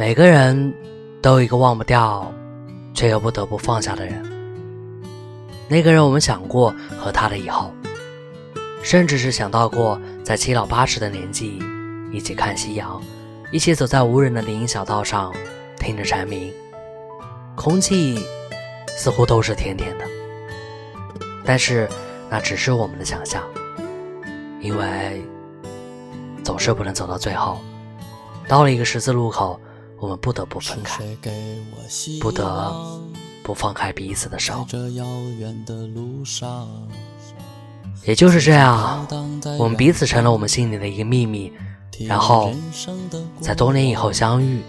每个人都有一个忘不掉，却又不得不放下的人。那个人，我们想过和他的以后，甚至是想到过在七老八十的年纪，一起看夕阳，一起走在无人的林荫小道上，听着蝉鸣，空气似乎都是甜甜的。但是，那只是我们的想象，因为总是不能走到最后。到了一个十字路口，我们不得不分开，不得不放开彼此的手。也就是这样，我们彼此成了我们心里的一个秘密。然后，在多年以后相遇，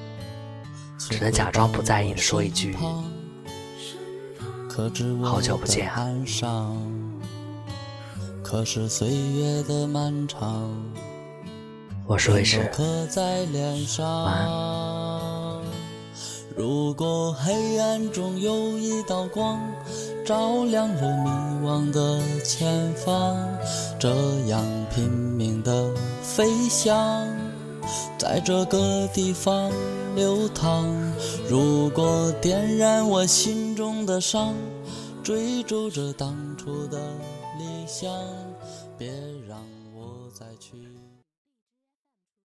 只能假装不在意的说一句。好久不见啊！可是岁月的漫长，我说一声，晚安。如果黑暗中有一道光，照亮了迷惘的前方，这样拼命的飞翔，在这个地方。流淌。如果点燃我心中的伤，追逐着当初的理想，别让我再去。